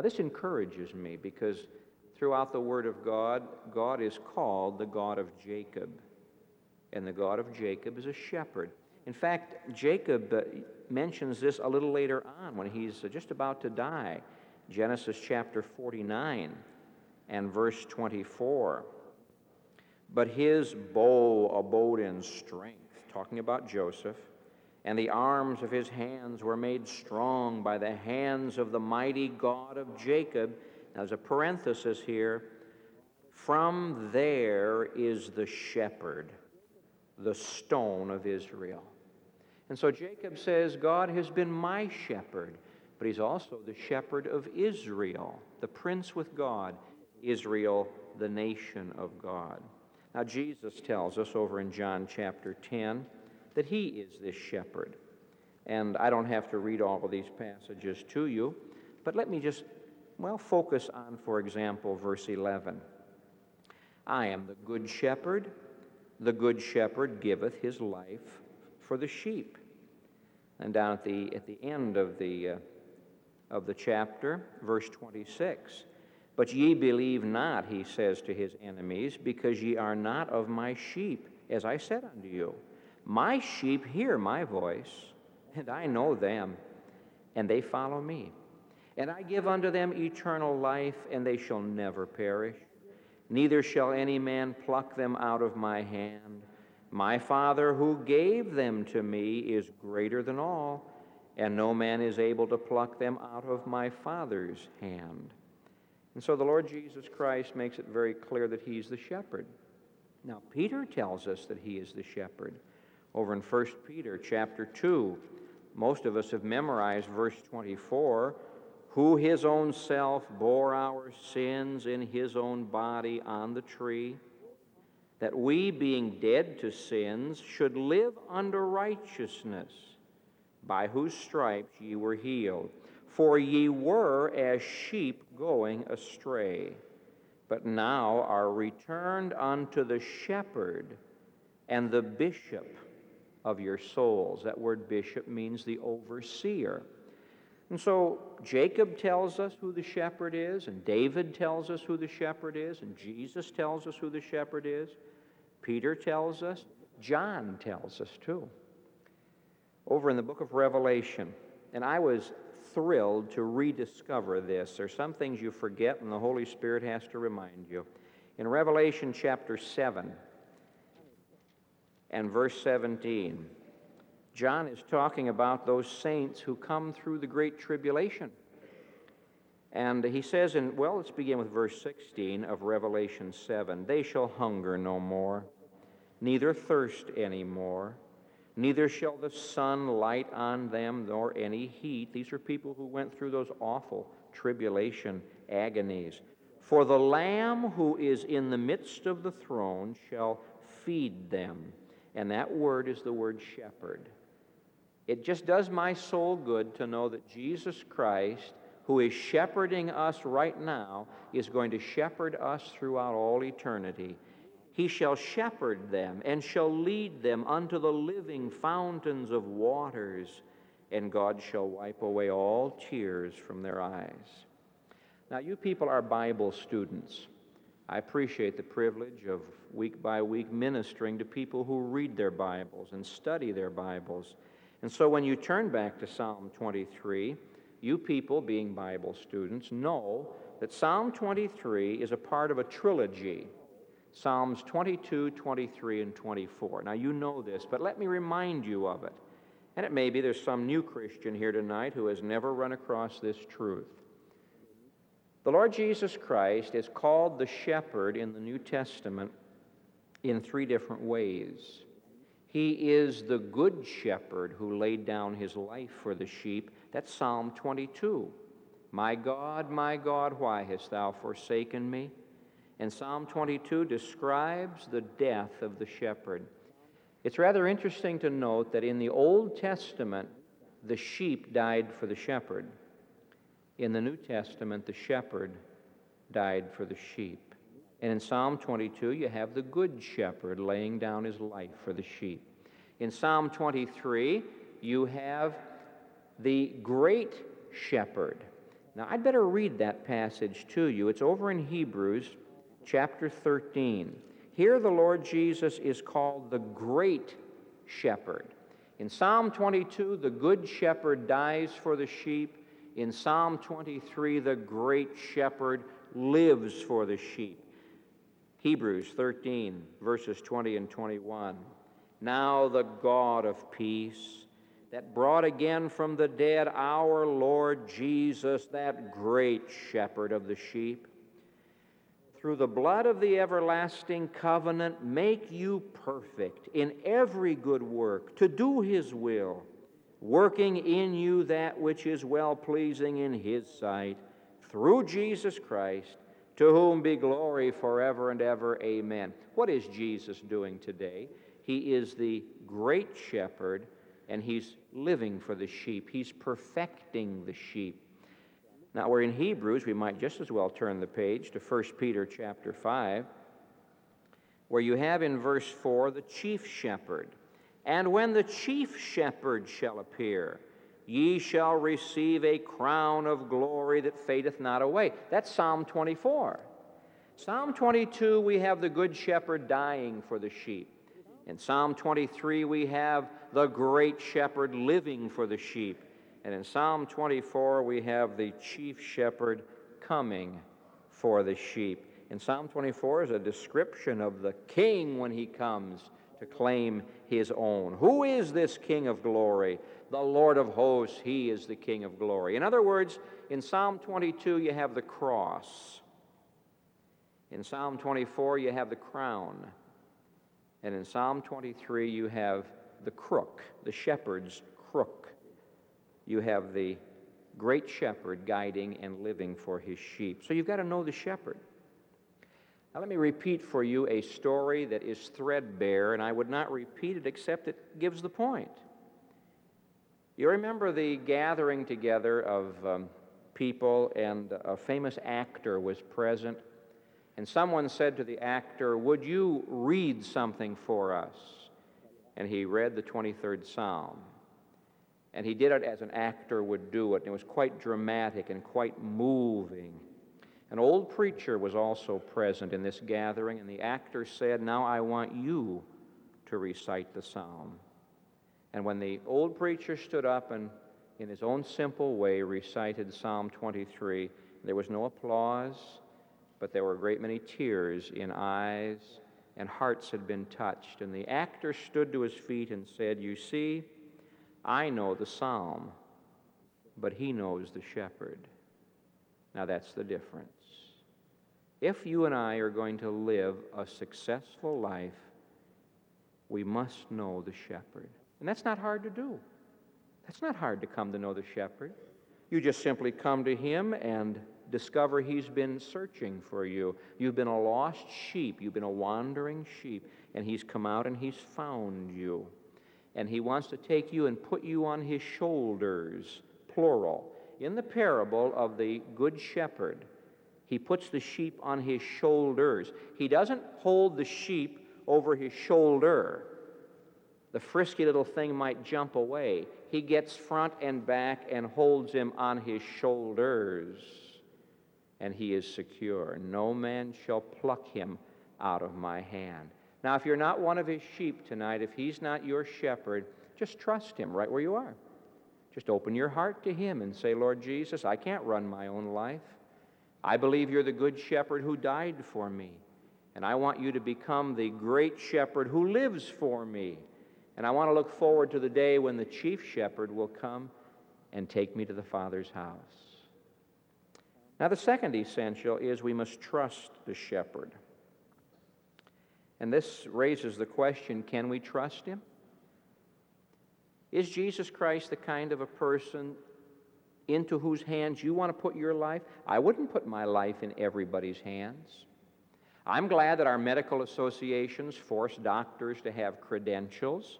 Now, this encourages me because throughout the Word of God, God is called the God of Jacob. And the God of Jacob is a shepherd. In fact, Jacob uh, mentions this a little later on when he's just about to die. Genesis chapter 49 and verse 24. But his bow abode in strength, talking about Joseph and the arms of his hands were made strong by the hands of the mighty God of Jacob. Now, there's a parenthesis here. From there is the shepherd, the stone of Israel. And so Jacob says, God has been my shepherd, but he's also the shepherd of Israel, the prince with God, Israel, the nation of God. Now, Jesus tells us over in John chapter 10 that he is this shepherd. And I don't have to read all of these passages to you, but let me just, well, focus on, for example, verse 11. I am the good shepherd. The good shepherd giveth his life for the sheep. And down at the, at the end of the, uh, of the chapter, verse 26, but ye believe not, he says to his enemies, because ye are not of my sheep, as I said unto you. My sheep hear my voice, and I know them, and they follow me. And I give unto them eternal life, and they shall never perish. Neither shall any man pluck them out of my hand. My Father who gave them to me is greater than all, and no man is able to pluck them out of my Father's hand. And so the Lord Jesus Christ makes it very clear that He's the shepherd. Now, Peter tells us that He is the shepherd over in 1 Peter chapter 2. Most of us have memorized verse 24 who his own self bore our sins in his own body on the tree, that we, being dead to sins, should live under righteousness, by whose stripes ye were healed. For ye were as sheep going astray, but now are returned unto the shepherd and the bishop of your souls. That word bishop means the overseer. And so Jacob tells us who the shepherd is, and David tells us who the shepherd is, and Jesus tells us who the shepherd is. Peter tells us, John tells us too. Over in the book of Revelation, and I was thrilled to rediscover this. There's some things you forget, and the Holy Spirit has to remind you. In Revelation chapter 7, and verse 17. John is talking about those saints who come through the great tribulation. And he says in, well, let's begin with verse 16 of Revelation 7 They shall hunger no more, neither thirst any more, neither shall the sun light on them nor any heat. These are people who went through those awful tribulation agonies. For the Lamb who is in the midst of the throne shall feed them and that word is the word shepherd. It just does my soul good to know that Jesus Christ, who is shepherding us right now, is going to shepherd us throughout all eternity. He shall shepherd them and shall lead them unto the living fountains of waters, and God shall wipe away all tears from their eyes. Now, you people are Bible students. I appreciate the privilege of week by week ministering to people who read their Bibles and study their Bibles. And so when you turn back to Psalm 23, you people, being Bible students, know that Psalm 23 is a part of a trilogy Psalms 22, 23, and 24. Now, you know this, but let me remind you of it. And it may be there's some new Christian here tonight who has never run across this truth. The Lord Jesus Christ is called the shepherd in the New Testament in three different ways. He is the good shepherd who laid down his life for the sheep. That's Psalm 22. My God, my God, why hast thou forsaken me? And Psalm 22 describes the death of the shepherd. It's rather interesting to note that in the Old Testament, the sheep died for the shepherd. In the New Testament, the shepherd died for the sheep. And in Psalm 22, you have the good shepherd laying down his life for the sheep. In Psalm 23, you have the great shepherd. Now, I'd better read that passage to you. It's over in Hebrews chapter 13. Here, the Lord Jesus is called the great shepherd. In Psalm 22, the good shepherd dies for the sheep. In Psalm 23, the great shepherd lives for the sheep. Hebrews 13, verses 20 and 21. Now the God of peace, that brought again from the dead our Lord Jesus, that great shepherd of the sheep, through the blood of the everlasting covenant, make you perfect in every good work to do his will, working in you that which is well pleasing in his sight, through Jesus Christ, to whom be glory forever and ever. Amen. What is Jesus doing today? He is the great shepherd, and he's living for the sheep. He's perfecting the sheep. Now we're in Hebrews, we might just as well turn the page to 1 Peter chapter 5, where you have in verse 4 the chief shepherd. And when the chief shepherd shall appear, ye shall receive a crown of glory that fadeth not away. That's Psalm 24. Psalm 22, we have the good shepherd dying for the sheep. In Psalm 23, we have the great shepherd living for the sheep. And in Psalm 24, we have the chief shepherd coming for the sheep. In Psalm 24 is a description of the king when he comes to claim his own. Who is this king of glory? The Lord of hosts, he is the king of glory. In other words, in Psalm 22, you have the cross. In Psalm 24, you have the crown. And in Psalm 23, you have the crook, the shepherd's crook you have the great shepherd guiding and living for his sheep. So you've got to know the shepherd. Now, let me repeat for you a story that is threadbare, and I would not repeat it except it gives the point. You remember the gathering together of um, people, and a famous actor was present, and someone said to the actor, Would you read something for us? And he read the 23rd Psalm. And he did it as an actor would do it. And it was quite dramatic and quite moving. An old preacher was also present in this gathering, and the actor said, Now I want you to recite the psalm. And when the old preacher stood up and, in his own simple way, recited Psalm 23, there was no applause, but there were a great many tears in eyes, and hearts had been touched. And the actor stood to his feet and said, You see, I know the psalm, but he knows the shepherd. Now that's the difference. If you and I are going to live a successful life, we must know the shepherd. And that's not hard to do. That's not hard to come to know the shepherd. You just simply come to him and discover he's been searching for you. You've been a lost sheep, you've been a wandering sheep, and he's come out and he's found you and he wants to take you and put you on his shoulders, plural. In the parable of the Good Shepherd, he puts the sheep on his shoulders. He doesn't hold the sheep over his shoulder. The frisky little thing might jump away. He gets front and back and holds him on his shoulders, and he is secure. No man shall pluck him out of my hand. Now, if you're not one of his sheep tonight, if he's not your shepherd, just trust him right where you are. Just open your heart to him and say, Lord Jesus, I can't run my own life. I believe you're the good shepherd who died for me. And I want you to become the great shepherd who lives for me. And I want to look forward to the day when the chief shepherd will come and take me to the Father's house. Now, the second essential is we must trust the shepherd. And this raises the question can we trust him? Is Jesus Christ the kind of a person into whose hands you want to put your life? I wouldn't put my life in everybody's hands. I'm glad that our medical associations force doctors to have credentials.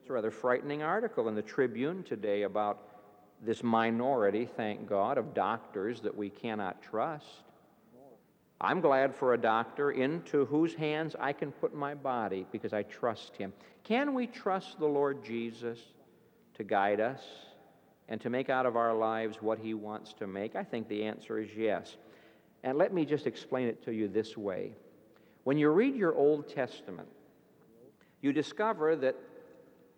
It's a rather frightening article in the Tribune today about this minority, thank God, of doctors that we cannot trust. I'm glad for a doctor into whose hands I can put my body because I trust him. Can we trust the Lord Jesus to guide us and to make out of our lives what he wants to make? I think the answer is yes. And let me just explain it to you this way. When you read your Old Testament, you discover that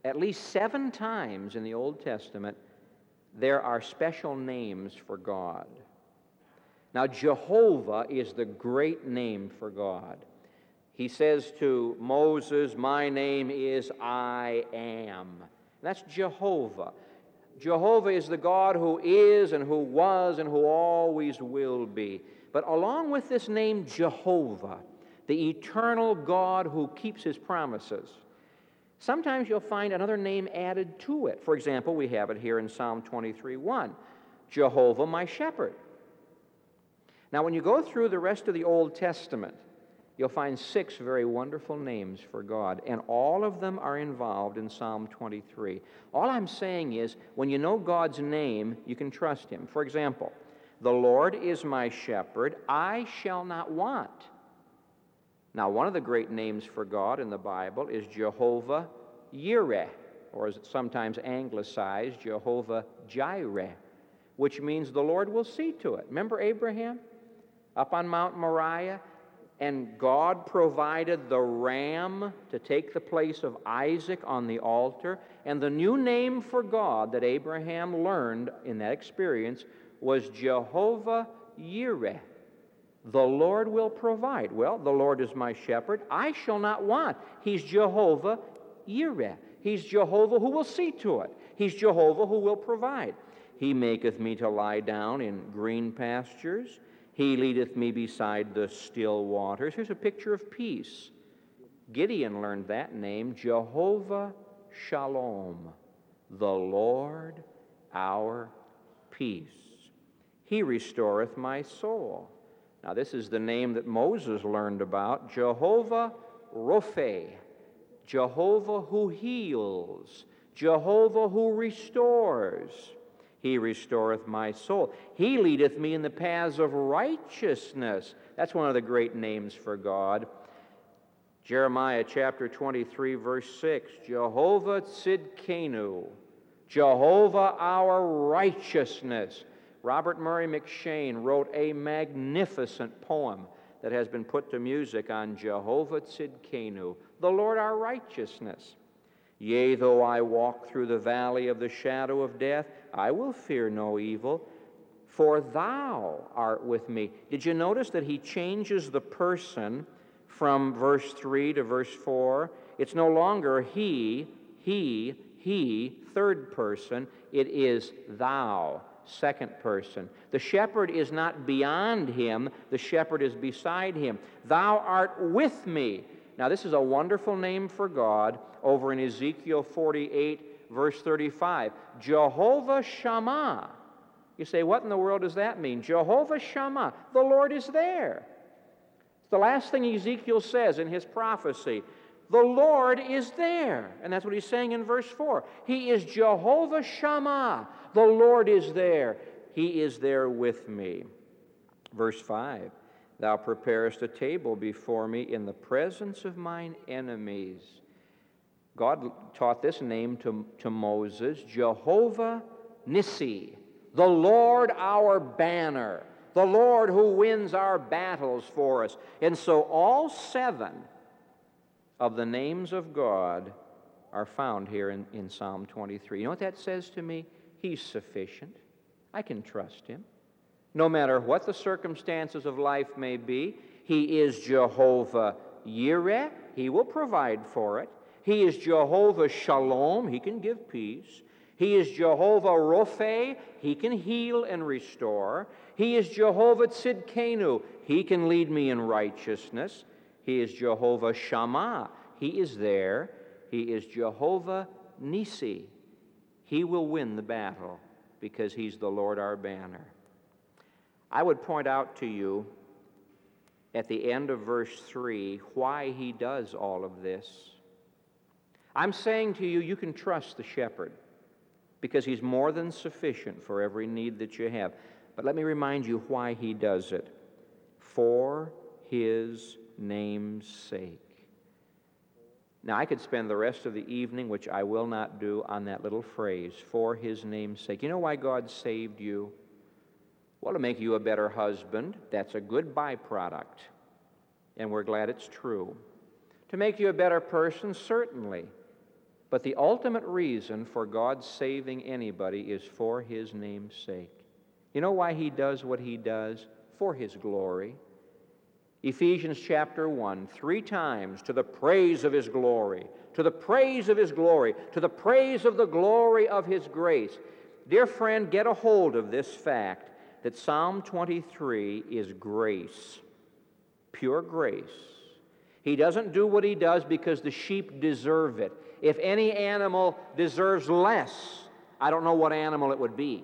at least seven times in the Old Testament, there are special names for God. Now, Jehovah is the great name for God. He says to Moses, My name is I am. That's Jehovah. Jehovah is the God who is and who was and who always will be. But along with this name, Jehovah, the eternal God who keeps his promises, sometimes you'll find another name added to it. For example, we have it here in Psalm 23 1 Jehovah, my shepherd. Now, when you go through the rest of the Old Testament, you'll find six very wonderful names for God, and all of them are involved in Psalm 23. All I'm saying is, when you know God's name, you can trust Him. For example, the Lord is my shepherd, I shall not want. Now, one of the great names for God in the Bible is Jehovah Yireh, or it's sometimes anglicized, Jehovah Jireh, which means the Lord will see to it. Remember Abraham? up on Mount Moriah, and God provided the ram to take the place of Isaac on the altar. And the new name for God that Abraham learned in that experience was Jehovah Yireh. The Lord will provide. Well, the Lord is my shepherd. I shall not want. He's Jehovah Yireh. He's Jehovah who will see to it. He's Jehovah who will provide. He maketh me to lie down in green pastures. He leadeth me beside the still waters. Here's a picture of peace. Gideon learned that name Jehovah Shalom, the Lord our peace. He restoreth my soul. Now, this is the name that Moses learned about Jehovah Rophe, Jehovah who heals, Jehovah who restores. He restoreth my soul. He leadeth me in the paths of righteousness. That's one of the great names for God. Jeremiah chapter 23, verse 6 Jehovah Tzidkenu, Jehovah our righteousness. Robert Murray M'Cheyne wrote a magnificent poem that has been put to music on Jehovah Tzidkenu, the Lord our righteousness. Yea, though I walk through the valley of the shadow of death, I will fear no evil, for thou art with me. Did you notice that he changes the person from verse 3 to verse 4? It's no longer he, he, he, third person. It is thou, second person. The shepherd is not beyond him, the shepherd is beside him. Thou art with me. Now, this is a wonderful name for God over in Ezekiel 48 verse 35. Jehovah Shammah. You say, what in the world does that mean? Jehovah Shammah. The Lord is there. It's the last thing Ezekiel says in his prophecy. The Lord is there. And that's what he's saying in verse 4. He is Jehovah Shammah. The Lord is there. He is there with me. Verse 5 Thou preparest a table before me in the presence of mine enemies. God taught this name to, to Moses Jehovah Nissi, the Lord our banner, the Lord who wins our battles for us. And so all seven of the names of God are found here in, in Psalm 23. You know what that says to me? He's sufficient. I can trust him. No matter what the circumstances of life may be, he is Jehovah Yireh. He will provide for it. He is Jehovah Shalom. He can give peace. He is Jehovah Rophe. He can heal and restore. He is Jehovah Tzidkenu. He can lead me in righteousness. He is Jehovah Shammah. He is there. He is Jehovah Nissi. He will win the battle because He's the Lord our banner. I would point out to you at the end of verse 3 why He does all of this. I'm saying to you, you can trust the shepherd because He's more than sufficient for every need that you have. But let me remind you why He does it for His name's sake. Now, I could spend the rest of the evening, which I will not do, on that little phrase, for his name's sake. You know why God saved you? Well, to make you a better husband. That's a good byproduct. And we're glad it's true. To make you a better person, certainly. But the ultimate reason for God saving anybody is for his name's sake. You know why he does what he does? For his glory. Ephesians chapter 1, three times to the praise of his glory, to the praise of his glory, to the praise of the glory of his grace. Dear friend, get a hold of this fact that Psalm 23 is grace, pure grace. He doesn't do what he does because the sheep deserve it. If any animal deserves less, I don't know what animal it would be.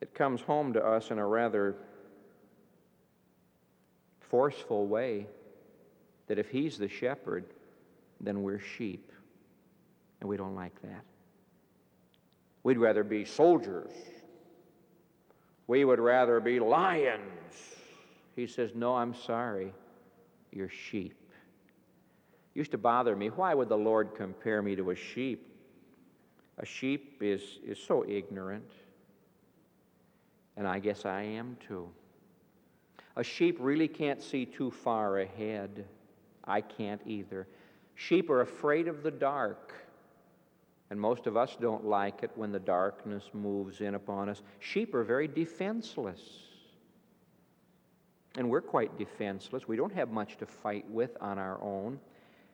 It comes home to us in a rather forceful way that if he's the shepherd, then we're sheep. And we don't like that. We'd rather be soldiers. We would rather be lions. He says, No, I'm sorry. You're sheep. It used to bother me. Why would the Lord compare me to a sheep? A sheep is, is so ignorant. And I guess I am too. A sheep really can't see too far ahead. I can't either. Sheep are afraid of the dark. And most of us don't like it when the darkness moves in upon us. Sheep are very defenseless. And we're quite defenseless. We don't have much to fight with on our own.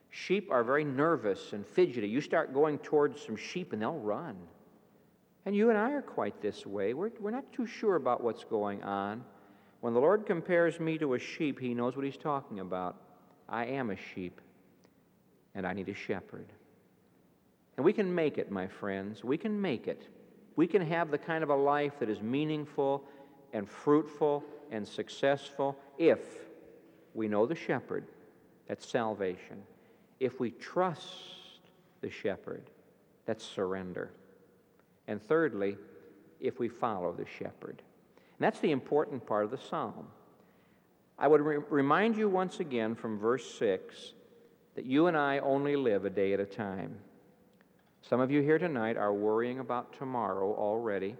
Sheep are very nervous and fidgety. You start going towards some sheep and they'll run. And you and I are quite this way. We're, we're not too sure about what's going on. When the Lord compares me to a sheep, He knows what He's talking about. I am a sheep, and I need a shepherd. And we can make it, my friends. We can make it. We can have the kind of a life that is meaningful and fruitful and successful if we know the shepherd. That's salvation. If we trust the shepherd, that's surrender. And thirdly, if we follow the shepherd. And that's the important part of the psalm. I would re- remind you once again from verse 6 that you and I only live a day at a time. Some of you here tonight are worrying about tomorrow already.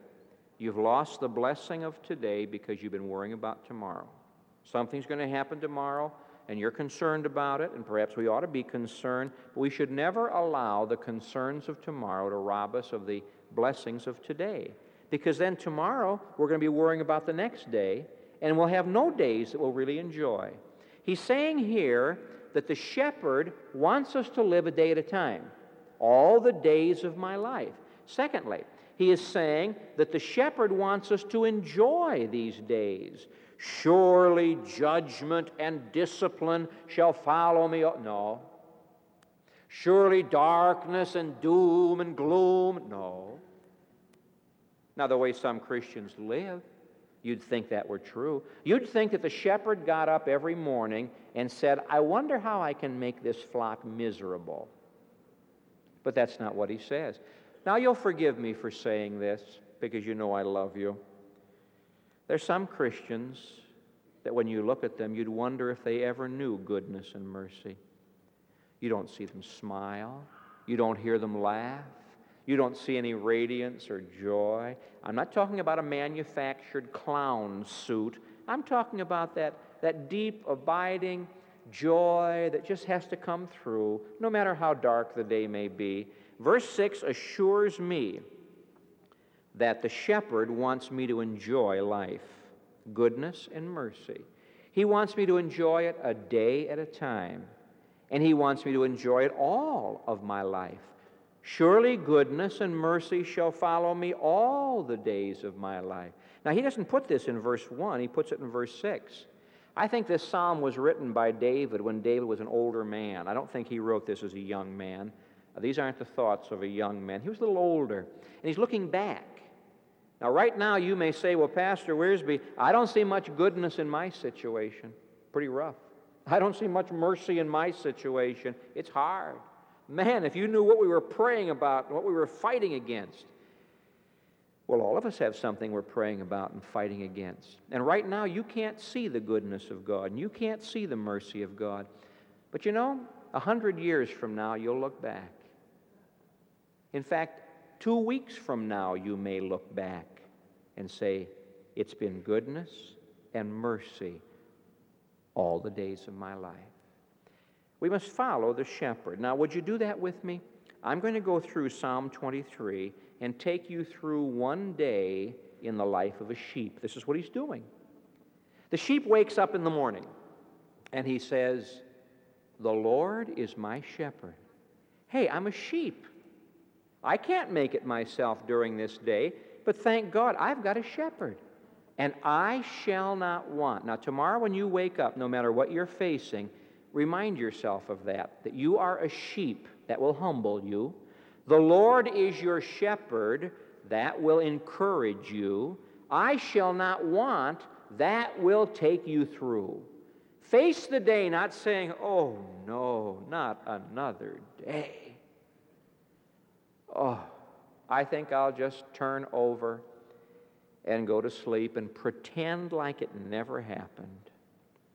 You've lost the blessing of today because you've been worrying about tomorrow. Something's going to happen tomorrow, and you're concerned about it, and perhaps we ought to be concerned, but we should never allow the concerns of tomorrow to rob us of the blessings of today because then tomorrow we're going to be worrying about the next day, and we'll have no days that we'll really enjoy. He's saying here that the shepherd wants us to live a day at a time, all the days of my life. Secondly, he is saying that the shepherd wants us to enjoy these days. Surely judgment and discipline shall follow me. No. Surely darkness and doom and gloom. No. Now, the way some Christians live, you'd think that were true. You'd think that the shepherd got up every morning and said, I wonder how I can make this flock miserable. But that's not what he says. Now, you'll forgive me for saying this because you know I love you. There's some Christians that when you look at them, you'd wonder if they ever knew goodness and mercy. You don't see them smile, you don't hear them laugh. You don't see any radiance or joy. I'm not talking about a manufactured clown suit. I'm talking about that, that deep, abiding joy that just has to come through, no matter how dark the day may be. Verse 6 assures me that the shepherd wants me to enjoy life, goodness and mercy. He wants me to enjoy it a day at a time, and He wants me to enjoy it all of my life. Surely goodness and mercy shall follow me all the days of my life. Now, he doesn't put this in verse 1, he puts it in verse 6. I think this psalm was written by David when David was an older man. I don't think he wrote this as a young man. These aren't the thoughts of a young man. He was a little older, and he's looking back. Now, right now, you may say, Well, Pastor Wiersbe, I don't see much goodness in my situation. Pretty rough. I don't see much mercy in my situation. It's hard. Man, if you knew what we were praying about, what we were fighting against. Well, all of us have something we're praying about and fighting against. And right now, you can't see the goodness of God, and you can't see the mercy of God. But you know, a hundred years from now, you'll look back. In fact, two weeks from now, you may look back and say, It's been goodness and mercy all the days of my life. We must follow the shepherd. Now, would you do that with me? I'm going to go through Psalm 23 and take you through one day in the life of a sheep. This is what he's doing. The sheep wakes up in the morning and he says, The Lord is my shepherd. Hey, I'm a sheep. I can't make it myself during this day, but thank God I've got a shepherd. And I shall not want. Now, tomorrow when you wake up, no matter what you're facing, remind yourself of that, that you are a sheep that will humble you. The Lord is your shepherd that will encourage you. I shall not want that will take you through. Face the day not saying, oh no, not another day. Oh, I think I'll just turn over and go to sleep and pretend like it never happened.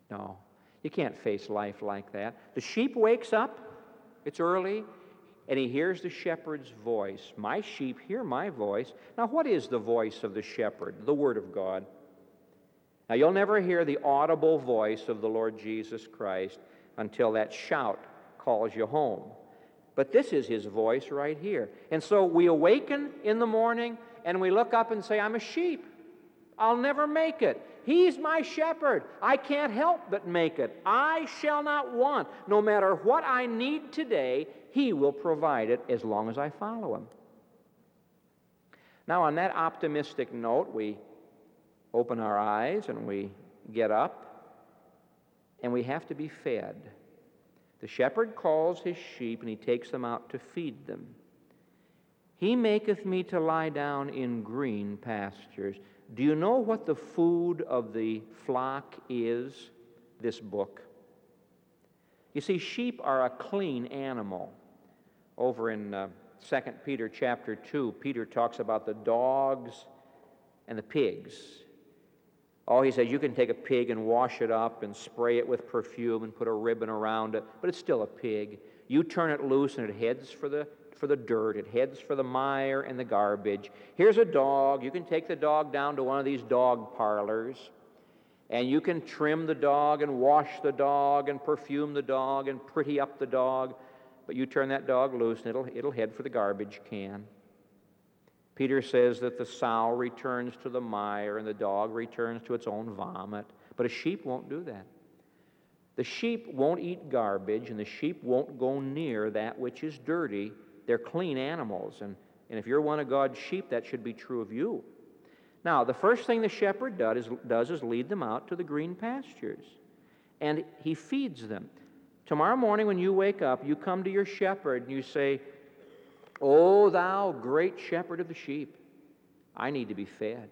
No, you can't face life like that. The sheep wakes up, it's early, and he hears the shepherd's voice. My sheep hear my voice. Now, what is the voice of the shepherd? The Word of God. Now, you'll never hear the audible voice of the Lord Jesus Christ until that shout calls you home. But this is his voice right here. And so we awaken in the morning and we look up and say, I'm a sheep. I'll never make it. He's my shepherd. I can't help but make it. I shall not want. No matter what I need today, He will provide it as long as I follow Him. Now, on that optimistic note, we open our eyes and we get up and we have to be fed. The shepherd calls his sheep and he takes them out to feed them. He maketh me to lie down in green pastures. Do you know what the food of the flock is? This book. You see, sheep are a clean animal. Over in uh, 2 Peter chapter 2, Peter talks about the dogs and the pigs. Oh, he says you can take a pig and wash it up and spray it with perfume and put a ribbon around it, but it's still a pig. You turn it loose and it heads for the for the dirt, it heads for the mire and the garbage. Here's a dog. You can take the dog down to one of these dog parlors and you can trim the dog and wash the dog and perfume the dog and pretty up the dog, but you turn that dog loose and it'll, it'll head for the garbage can. Peter says that the sow returns to the mire and the dog returns to its own vomit, but a sheep won't do that. The sheep won't eat garbage, and the sheep won't go near that which is dirty. They're clean animals, and, and if you're one of God's sheep, that should be true of you. Now, the first thing the shepherd does is, does is lead them out to the green pastures, and he feeds them. Tomorrow morning, when you wake up, you come to your shepherd and you say, O thou great shepherd of the sheep, I need to be fed.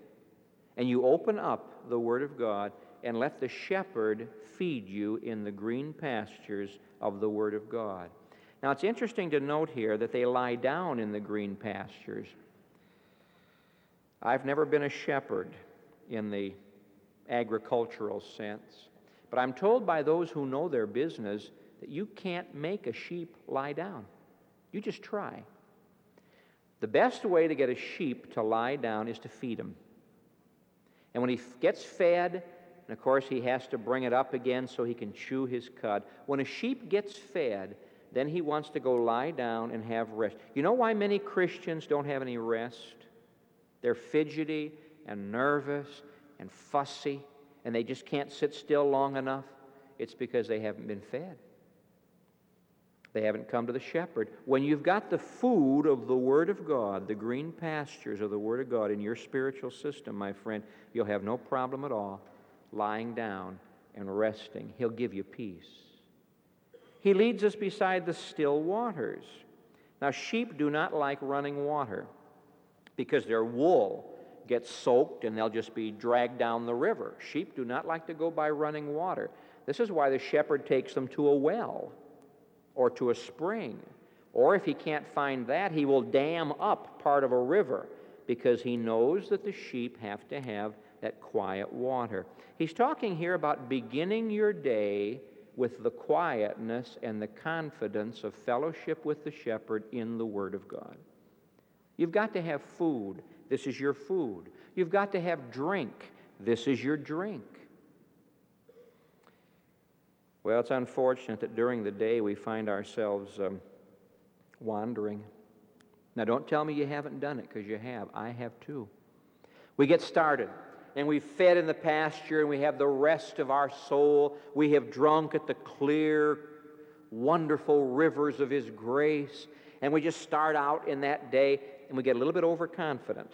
And you open up the Word of God and let the shepherd feed you in the green pastures of the Word of God. Now, it's interesting to note here that they lie down in the green pastures. I've never been a shepherd in the agricultural sense, but I'm told by those who know their business that you can't make a sheep lie down. You just try. The best way to get a sheep to lie down is to feed him. And when he gets fed, and of course he has to bring it up again so he can chew his cud, when a sheep gets fed, then he wants to go lie down and have rest. You know why many Christians don't have any rest? They're fidgety and nervous and fussy, and they just can't sit still long enough. It's because they haven't been fed. They haven't come to the shepherd. When you've got the food of the Word of God, the green pastures of the Word of God in your spiritual system, my friend, you'll have no problem at all lying down and resting. He'll give you peace. He leads us beside the still waters. Now, sheep do not like running water because their wool gets soaked and they'll just be dragged down the river. Sheep do not like to go by running water. This is why the shepherd takes them to a well or to a spring. Or if he can't find that, he will dam up part of a river because he knows that the sheep have to have that quiet water. He's talking here about beginning your day with the quietness and the confidence of fellowship with the shepherd in the Word of God. You've got to have food. This is your food. You've got to have drink. This is your drink. Well, it's unfortunate that during the day we find ourselves um, wandering. Now, don't tell me you haven't done it because you have. I have too. We get started and we've fed in the pasture and we have the rest of our soul. We have drunk at the clear, wonderful rivers of His grace. And we just start out in that day and we get a little bit overconfident.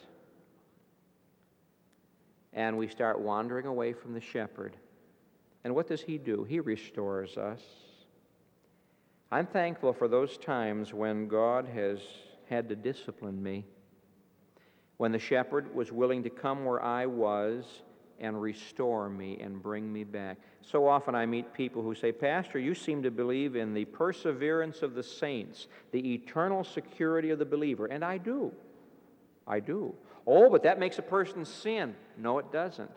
And we start wandering away from the shepherd. And what does he do? He restores us. I'm thankful for those times when God has had to discipline me, when the shepherd was willing to come where I was and restore me and bring me back. So often I meet people who say, Pastor, you seem to believe in the perseverance of the saints, the eternal security of the believer. And I do. I do. Oh, but that makes a person sin. No, it doesn't.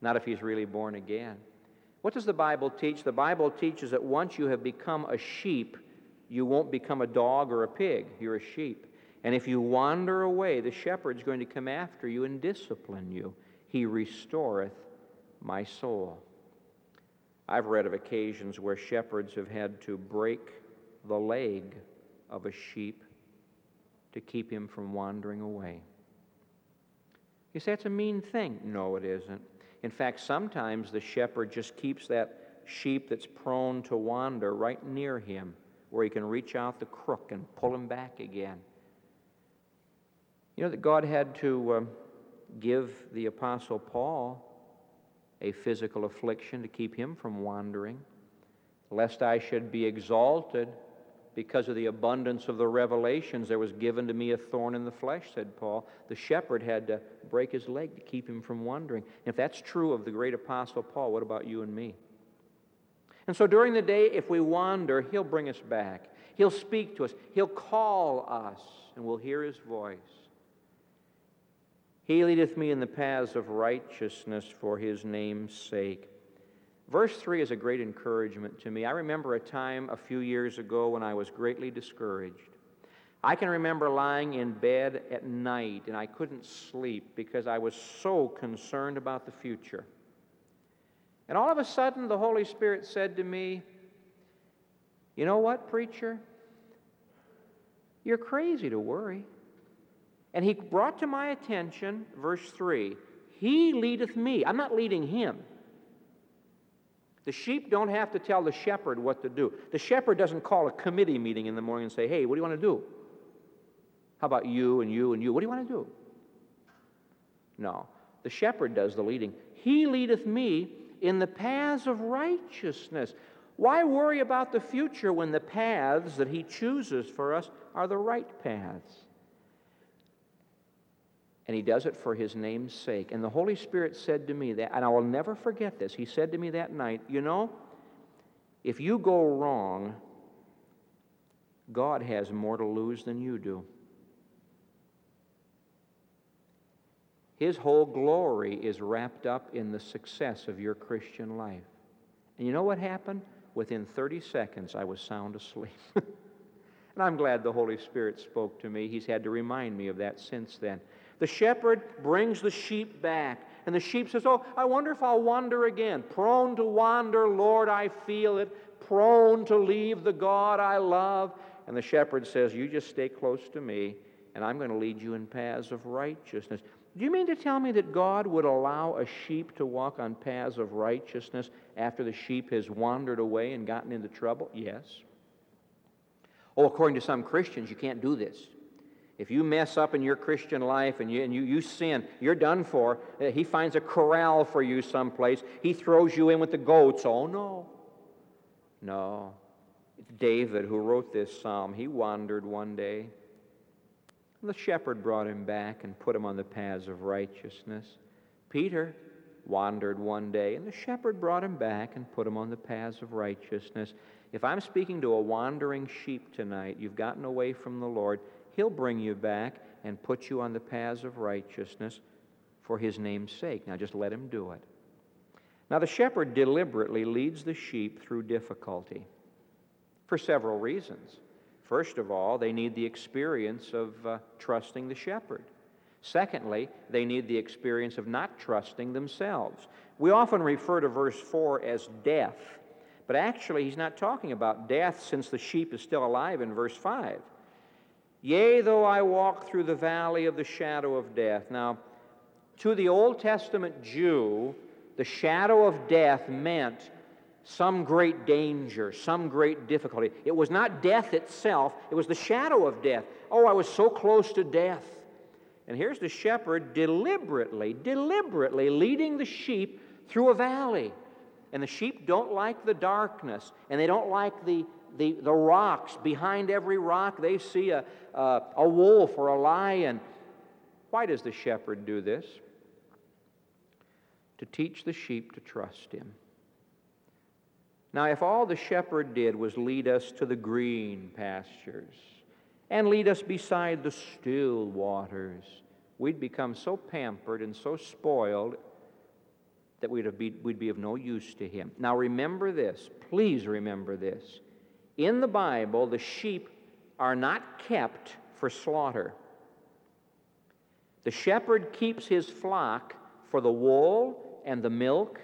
Not if he's really born again. What does the Bible teach? The Bible teaches that once you have become a sheep, you won't become a dog or a pig. You're a sheep. And if you wander away, the shepherd's going to come after you and discipline you. He restoreth my soul. I've read of occasions where shepherds have had to break the leg of a sheep to keep him from wandering away. You say it's a mean thing. No, it isn't. In fact, sometimes the shepherd just keeps that sheep that's prone to wander right near him where he can reach out the crook and pull him back again. You know that God had to um, give the Apostle Paul a physical affliction to keep him from wandering, lest I should be exalted because of the abundance of the revelations, there was given to me a thorn in the flesh, said Paul. The shepherd had to break his leg to keep him from wandering. If that's true of the great apostle Paul, what about you and me? And so during the day, if we wander, he'll bring us back. He'll speak to us. He'll call us, and we'll hear his voice. He leadeth me in the paths of righteousness for his name's sake. Verse 3 is a great encouragement to me. I remember a time a few years ago when I was greatly discouraged. I can remember lying in bed at night and I couldn't sleep because I was so concerned about the future. And all of a sudden, the Holy Spirit said to me, You know what, preacher? You're crazy to worry. And he brought to my attention, verse 3 He leadeth me. I'm not leading him. The sheep don't have to tell the shepherd what to do. The shepherd doesn't call a committee meeting in the morning and say, hey, what do you want to do? How about you and you and you? What do you want to do? No. The shepherd does the leading. He leadeth me in the paths of righteousness. Why worry about the future when the paths that he chooses for us are the right paths? And he does it for his name's sake. And the Holy Spirit said to me that, and I will never forget this. He said to me that night, You know, if you go wrong, God has more to lose than you do. His whole glory is wrapped up in the success of your Christian life. And you know what happened? Within 30 seconds, I was sound asleep. and I'm glad the Holy Spirit spoke to me. He's had to remind me of that since then. The shepherd brings the sheep back, and the sheep says, Oh, I wonder if I'll wander again. Prone to wander, Lord, I feel it. Prone to leave the God I love. And the shepherd says, You just stay close to me, and I'm going to lead you in paths of righteousness. Do you mean to tell me that God would allow a sheep to walk on paths of righteousness after the sheep has wandered away and gotten into trouble? Yes. Oh, according to some Christians, you can't do this. If you mess up in your Christian life and you, and you, you sin, you're done for. Uh, he finds a corral for you someplace. He throws you in with the goats. Oh, no. No. It's David who wrote this psalm. He wandered one day. The shepherd brought him back and put him on the paths of righteousness. Peter wandered one day, and the shepherd brought him back and put him on the paths of righteousness. If I'm speaking to a wandering sheep tonight, you've gotten away from the Lord, He'll bring you back and put you on the paths of righteousness for His name's sake. Now just let Him do it. Now, the shepherd deliberately leads the sheep through difficulty for several reasons. First of all, they need the experience of uh, trusting the shepherd. Secondly, they need the experience of not trusting themselves. We often refer to verse 4 as death, but actually, he's not talking about death since the sheep is still alive in verse 5. Yea, though I walk through the valley of the shadow of death. Now, to the Old Testament Jew, the shadow of death meant some great danger, some great difficulty. It was not death itself, it was the shadow of death. Oh, I was so close to death. And here's the shepherd deliberately, deliberately leading the sheep through a valley. And the sheep don't like the darkness, and they don't like the, the, the rocks. Behind every rock, they see a, a, a wolf or a lion. Why does the shepherd do this? To teach the sheep to trust him. Now, if all the shepherd did was lead us to the green pastures and lead us beside the still waters, we'd become so pampered and so spoiled that we'd be, we'd be of no use to him. Now, remember this. Please remember this. In the Bible, the sheep are not kept for slaughter. The shepherd keeps his flock for the wool and the milk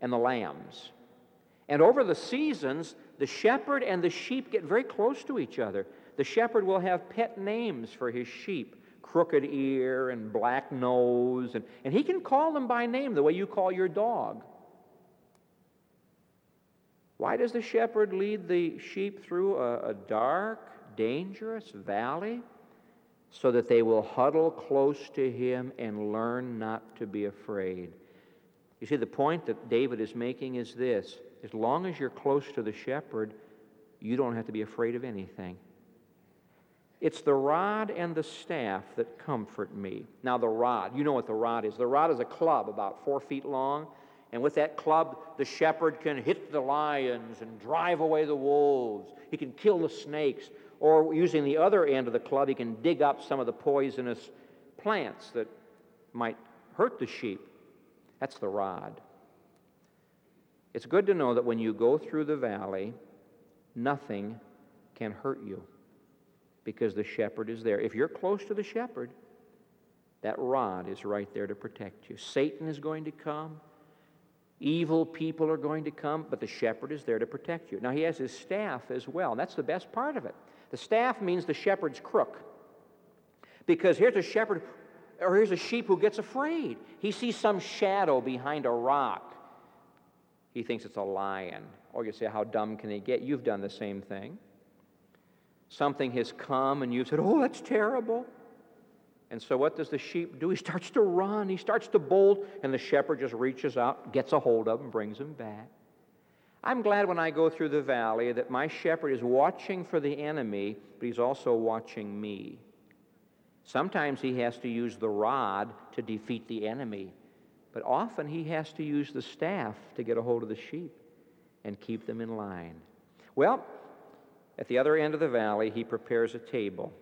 and the lambs. And over the seasons, the shepherd and the sheep get very close to each other. The shepherd will have pet names for his sheep crooked ear and black nose, and, and he can call them by name the way you call your dog. Why does the shepherd lead the sheep through a, a dark, dangerous valley? So that they will huddle close to him and learn not to be afraid. You see, the point that David is making is this as long as you're close to the shepherd, you don't have to be afraid of anything. It's the rod and the staff that comfort me. Now, the rod, you know what the rod is. The rod is a club about four feet long, and with that club, the shepherd can hit the lions and drive away the wolves. He can kill the snakes, or using the other end of the club, he can dig up some of the poisonous plants that might hurt the sheep. That's the rod. It's good to know that when you go through the valley, nothing can hurt you because the shepherd is there. If you're close to the shepherd, that rod is right there to protect you. Satan is going to come. Evil people are going to come, but the shepherd is there to protect you. Now, he has his staff as well. And that's the best part of it. The staff means the shepherd's crook. Because here's a shepherd, or here's a sheep who gets afraid. He sees some shadow behind a rock he thinks it's a lion. Or you say, How dumb can he get? You've done the same thing. Something has come and you've said, Oh, that's terrible. And so what does the sheep do? He starts to run, he starts to bolt, and the shepherd just reaches out, gets a hold of him, brings him back. I'm glad when I go through the valley that my shepherd is watching for the enemy, but he's also watching me. Sometimes he has to use the rod to defeat the enemy. But often he has to use the staff to get a hold of the sheep and keep them in line. Well, at the other end of the valley, he prepares a table.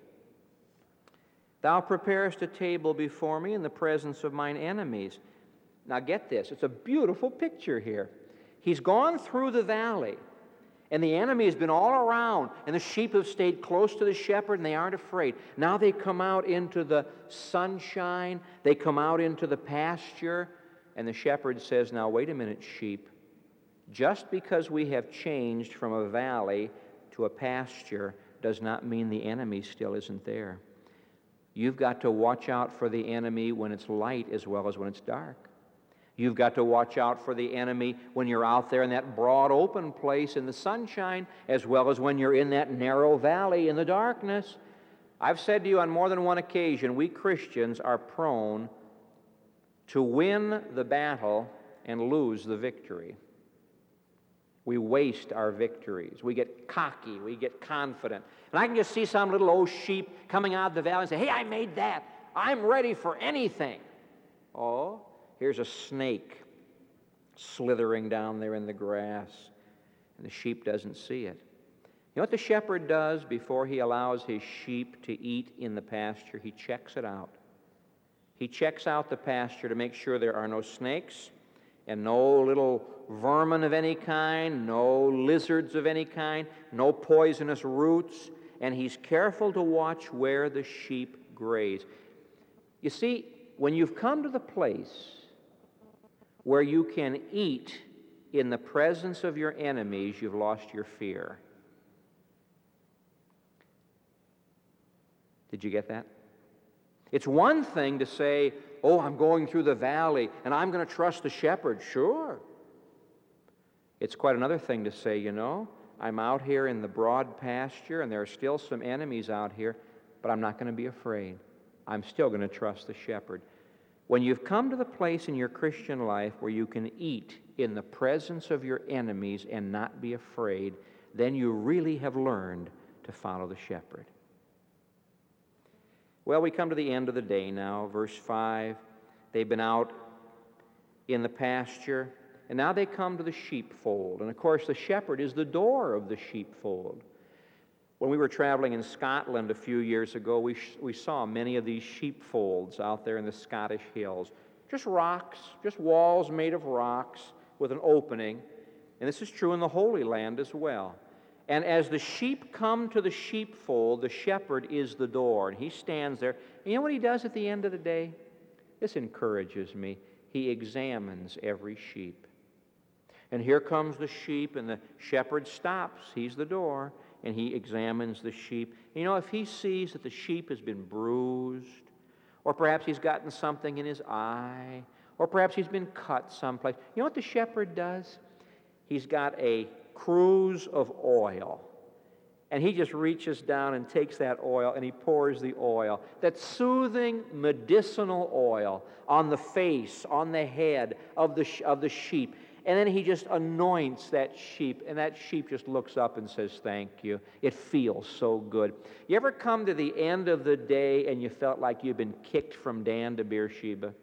Thou preparest a table before me in the presence of mine enemies. Now, get this, it's a beautiful picture here. He's gone through the valley. And the enemy has been all around, and the sheep have stayed close to the shepherd, and they aren't afraid. Now they come out into the sunshine, they come out into the pasture, and the shepherd says, Now, wait a minute, sheep. Just because we have changed from a valley to a pasture does not mean the enemy still isn't there. You've got to watch out for the enemy when it's light as well as when it's dark. You've got to watch out for the enemy when you're out there in that broad open place in the sunshine, as well as when you're in that narrow valley in the darkness. I've said to you on more than one occasion, we Christians are prone to win the battle and lose the victory. We waste our victories. We get cocky. We get confident. And I can just see some little old sheep coming out of the valley and say, Hey, I made that. I'm ready for anything. Oh, here's a snake slithering down there in the grass, and the sheep doesn't see it. You know what the shepherd does before he allows his sheep to eat in the pasture? He checks it out. He checks out the pasture to make sure there are no snakes and no little vermin of any kind, no lizards of any kind, no poisonous roots, and he's careful to watch where the sheep graze. You see, when you've come to the place where you can eat in the presence of your enemies, you've lost your fear. Did you get that? It's one thing to say, Oh, I'm going through the valley and I'm going to trust the shepherd. Sure. It's quite another thing to say, you know, I'm out here in the broad pasture and there are still some enemies out here, but I'm not going to be afraid. I'm still going to trust the shepherd. When you've come to the place in your Christian life where you can eat in the presence of your enemies and not be afraid, then you really have learned to follow the shepherd. Well, we come to the end of the day now, verse 5. They've been out in the pasture, and now they come to the sheepfold. And of course, the shepherd is the door of the sheepfold. When we were traveling in Scotland a few years ago, we, sh- we saw many of these sheepfolds out there in the Scottish hills. Just rocks, just walls made of rocks with an opening. And this is true in the Holy Land as well. And as the sheep come to the sheepfold, the shepherd is the door, and he stands there. And you know what he does at the end of the day? This encourages me. He examines every sheep. And here comes the sheep, and the shepherd stops. He's the door, and he examines the sheep. You know, if he sees that the sheep has been bruised, or perhaps he's gotten something in his eye, or perhaps he's been cut someplace, you know what the shepherd does? He's got a cruse of oil. And he just reaches down and takes that oil and he pours the oil, that soothing medicinal oil, on the face, on the head of the, of the sheep. And then he just anoints that sheep, and that sheep just looks up and says, Thank you. It feels so good. You ever come to the end of the day and you felt like you've been kicked from Dan to Beersheba?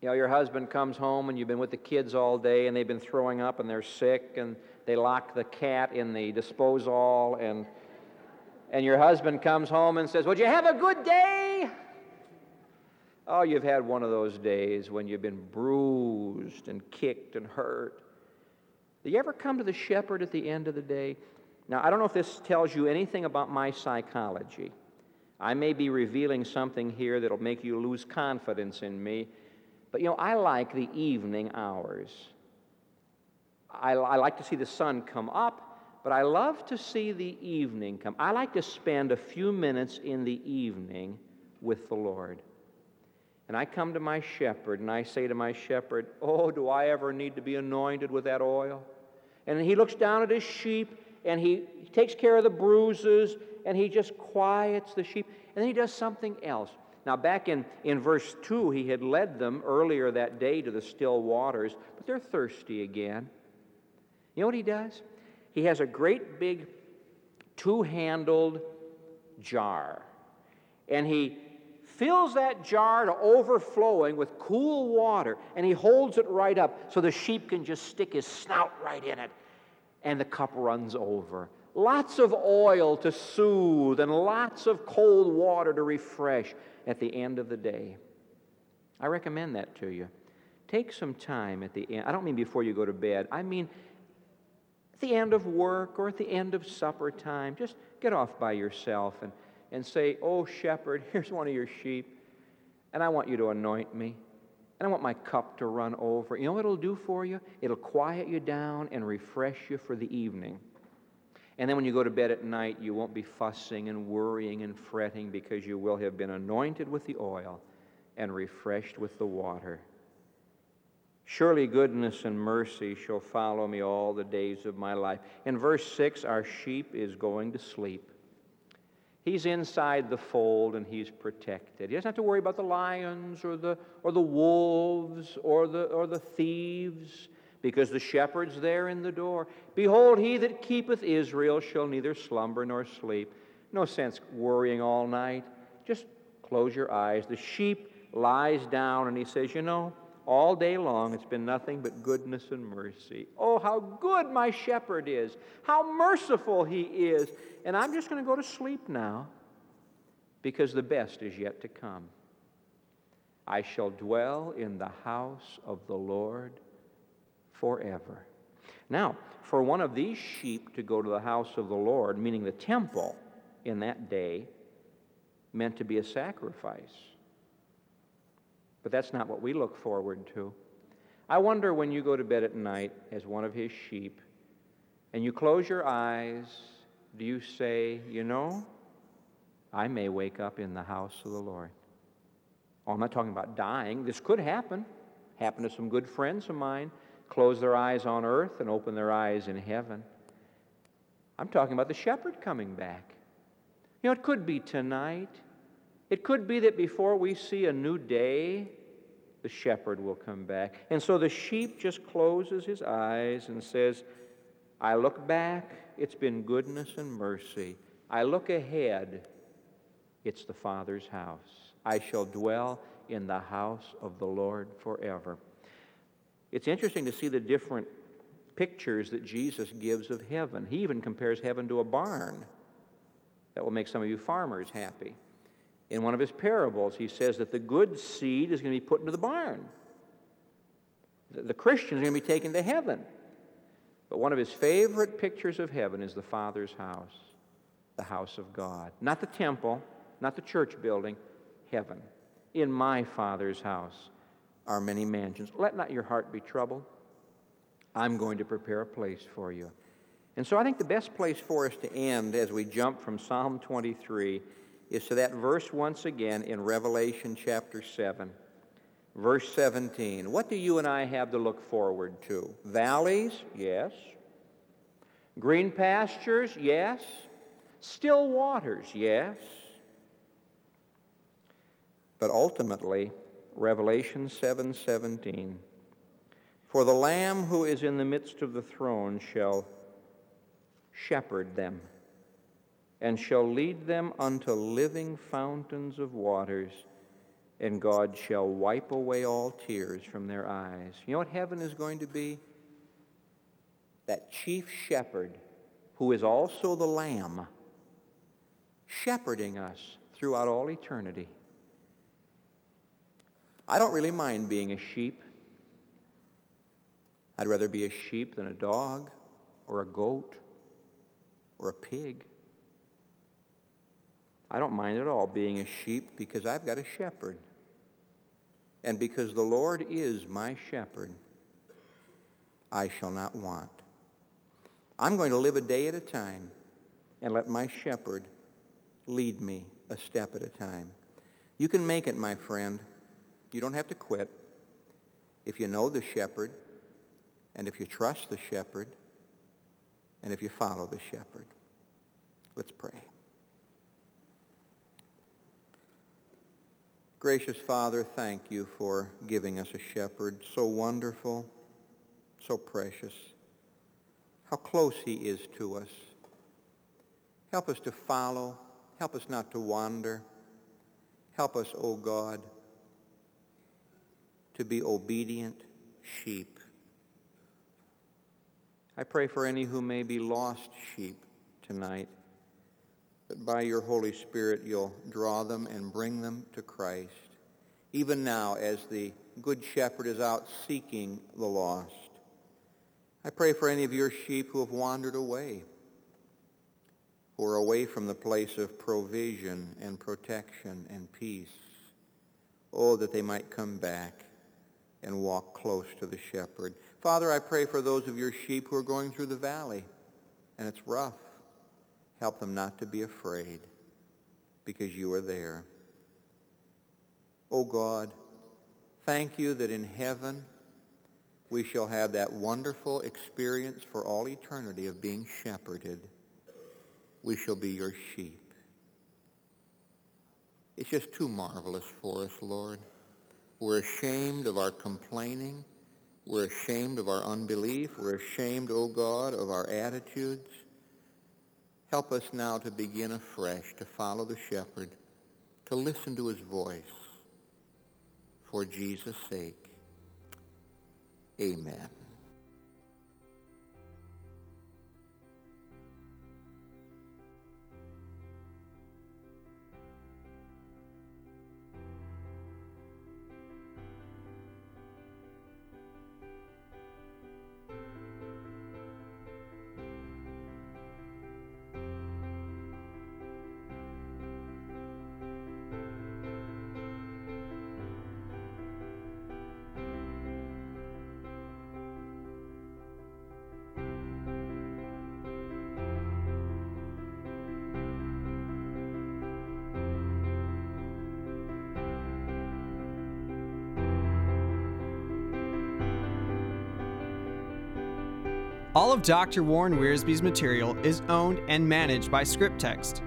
You know, your husband comes home and you've been with the kids all day and they've been throwing up and they're sick and they lock the cat in the disposal and and your husband comes home and says, Would you have a good day? Oh, you've had one of those days when you've been bruised and kicked and hurt. Do you ever come to the shepherd at the end of the day? Now, I don't know if this tells you anything about my psychology. I may be revealing something here that'll make you lose confidence in me. But you know, I like the evening hours. I, I, like to see the sun come up, but I love to see the evening come. I like to spend a few minutes in the evening with the Lord. And I come to my shepherd and I say to my shepherd, Oh, do I ever need to be anointed with that oil? And he looks down at his sheep and he, he takes care of the bruises and he just quiets the sheep. And then he does something else. Now, back in, in verse 2, he had led them earlier that day to the still waters, but they're thirsty again. You know what he does? He has a great big two handled jar, and he fills that jar to overflowing with cool water, and he holds it right up so the sheep can just stick his snout right in it, and the cup runs over. Lots of oil to soothe, and lots of cold water to refresh at the end of the day. I recommend that to you. Take some time at the end. I don't mean before you go to bed, I mean at the end of work or at the end of supper time. Just get off by yourself and, and say, Oh, shepherd, here's one of your sheep, and I want you to anoint me. And I want my cup to run over. You know what it'll do for you? It'll quiet you down and refresh you for the evening. And then when you go to bed at night, you won't be fussing and worrying and fretting because you will have been anointed with the oil and refreshed with the water. Surely goodness and mercy shall follow me all the days of my life. In verse 6, our sheep is going to sleep. He's inside the fold and he's protected. He doesn't have to worry about the lions or the, or the wolves or the, or the thieves because the shepherd's there in the door. Behold, he that keepeth Israel shall neither slumber nor sleep. No sense worrying all night. Just close your eyes. The sheep lies down and he says, You know, all day long it's been nothing but goodness and mercy. Oh, how good my shepherd is, how merciful he is. And I'm just going to go to sleep now because the best is yet to come. I shall dwell in the house of the Lord forever. Now, for one of these sheep to go to the house of the Lord, meaning the temple in that day, meant to be a sacrifice. But that's not what we look forward to. I wonder when you go to bed at night as one of his sheep and you close your eyes, do you say, You know, I may wake up in the house of the Lord? Oh, I'm not talking about dying. This could happen. Happened to some good friends of mine close their eyes on earth and open their eyes in heaven. I'm talking about the shepherd coming back. You know, it could be tonight. It could be that before we see a new day, the shepherd will come back. And so the sheep just closes his eyes and says, I look back, it's been goodness and mercy. I look ahead, it's the Father's house. I shall dwell in the house of the Lord forever. It's interesting to see the different pictures that Jesus gives of heaven. He even compares heaven to a barn. That will make some of you farmers happy. In one of his parables, he says that the good seed is going to be put into the barn. The, the Christian is going to be taken to heaven. But one of his favorite pictures of heaven is the Father's house, the house of God. Not the temple, not the church building, heaven. In my Father's house are many mansions. Let not your heart be troubled. I'm going to prepare a place for you. And so I think the best place for us to end as we jump from Psalm 23 is to that verse once again in Revelation chapter 7. Verse 17. What do you and I have to look forward to? Valleys? Yes. Green pastures? Yes. Still waters? Yes. But ultimately, Revelation 7:17 For the lamb who is in the midst of the throne shall shepherd them and shall lead them unto living fountains of waters and God shall wipe away all tears from their eyes. You know what heaven is going to be? That chief shepherd who is also the lamb shepherding us throughout all eternity. I don't really mind being a sheep. I'd rather be a sheep than a dog or a goat or a pig. I don't mind at all being a sheep because I've got a shepherd. And because the Lord is my shepherd, I shall not want. I'm going to live a day at a time and let my shepherd lead me a step at a time. You can make it, my friend. You don't have to quit. If you know the shepherd, and if you trust the shepherd, and if you follow the shepherd. Let's pray. Gracious Father, thank you for giving us a shepherd so wonderful, so precious. How close he is to us. Help us to follow. Help us not to wander. Help us, O oh God, to be obedient sheep. I pray for any who may be lost sheep tonight, that by your Holy Spirit you'll draw them and bring them to Christ, even now as the Good Shepherd is out seeking the lost. I pray for any of your sheep who have wandered away, who are away from the place of provision and protection and peace. Oh, that they might come back and walk close to the shepherd. Father, I pray for those of your sheep who are going through the valley, and it's rough. Help them not to be afraid, because you are there. Oh God, thank you that in heaven we shall have that wonderful experience for all eternity of being shepherded. We shall be your sheep. It's just too marvelous for us, Lord. We're ashamed of our complaining. We're ashamed of our unbelief. We're ashamed, O oh God, of our attitudes. Help us now to begin afresh to follow the shepherd, to listen to his voice. For Jesus' sake, amen. All of Dr. Warren Wiersbe's material is owned and managed by Scriptext.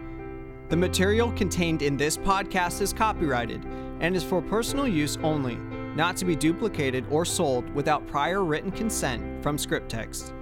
The material contained in this podcast is copyrighted and is for personal use only, not to be duplicated or sold without prior written consent from Scriptext.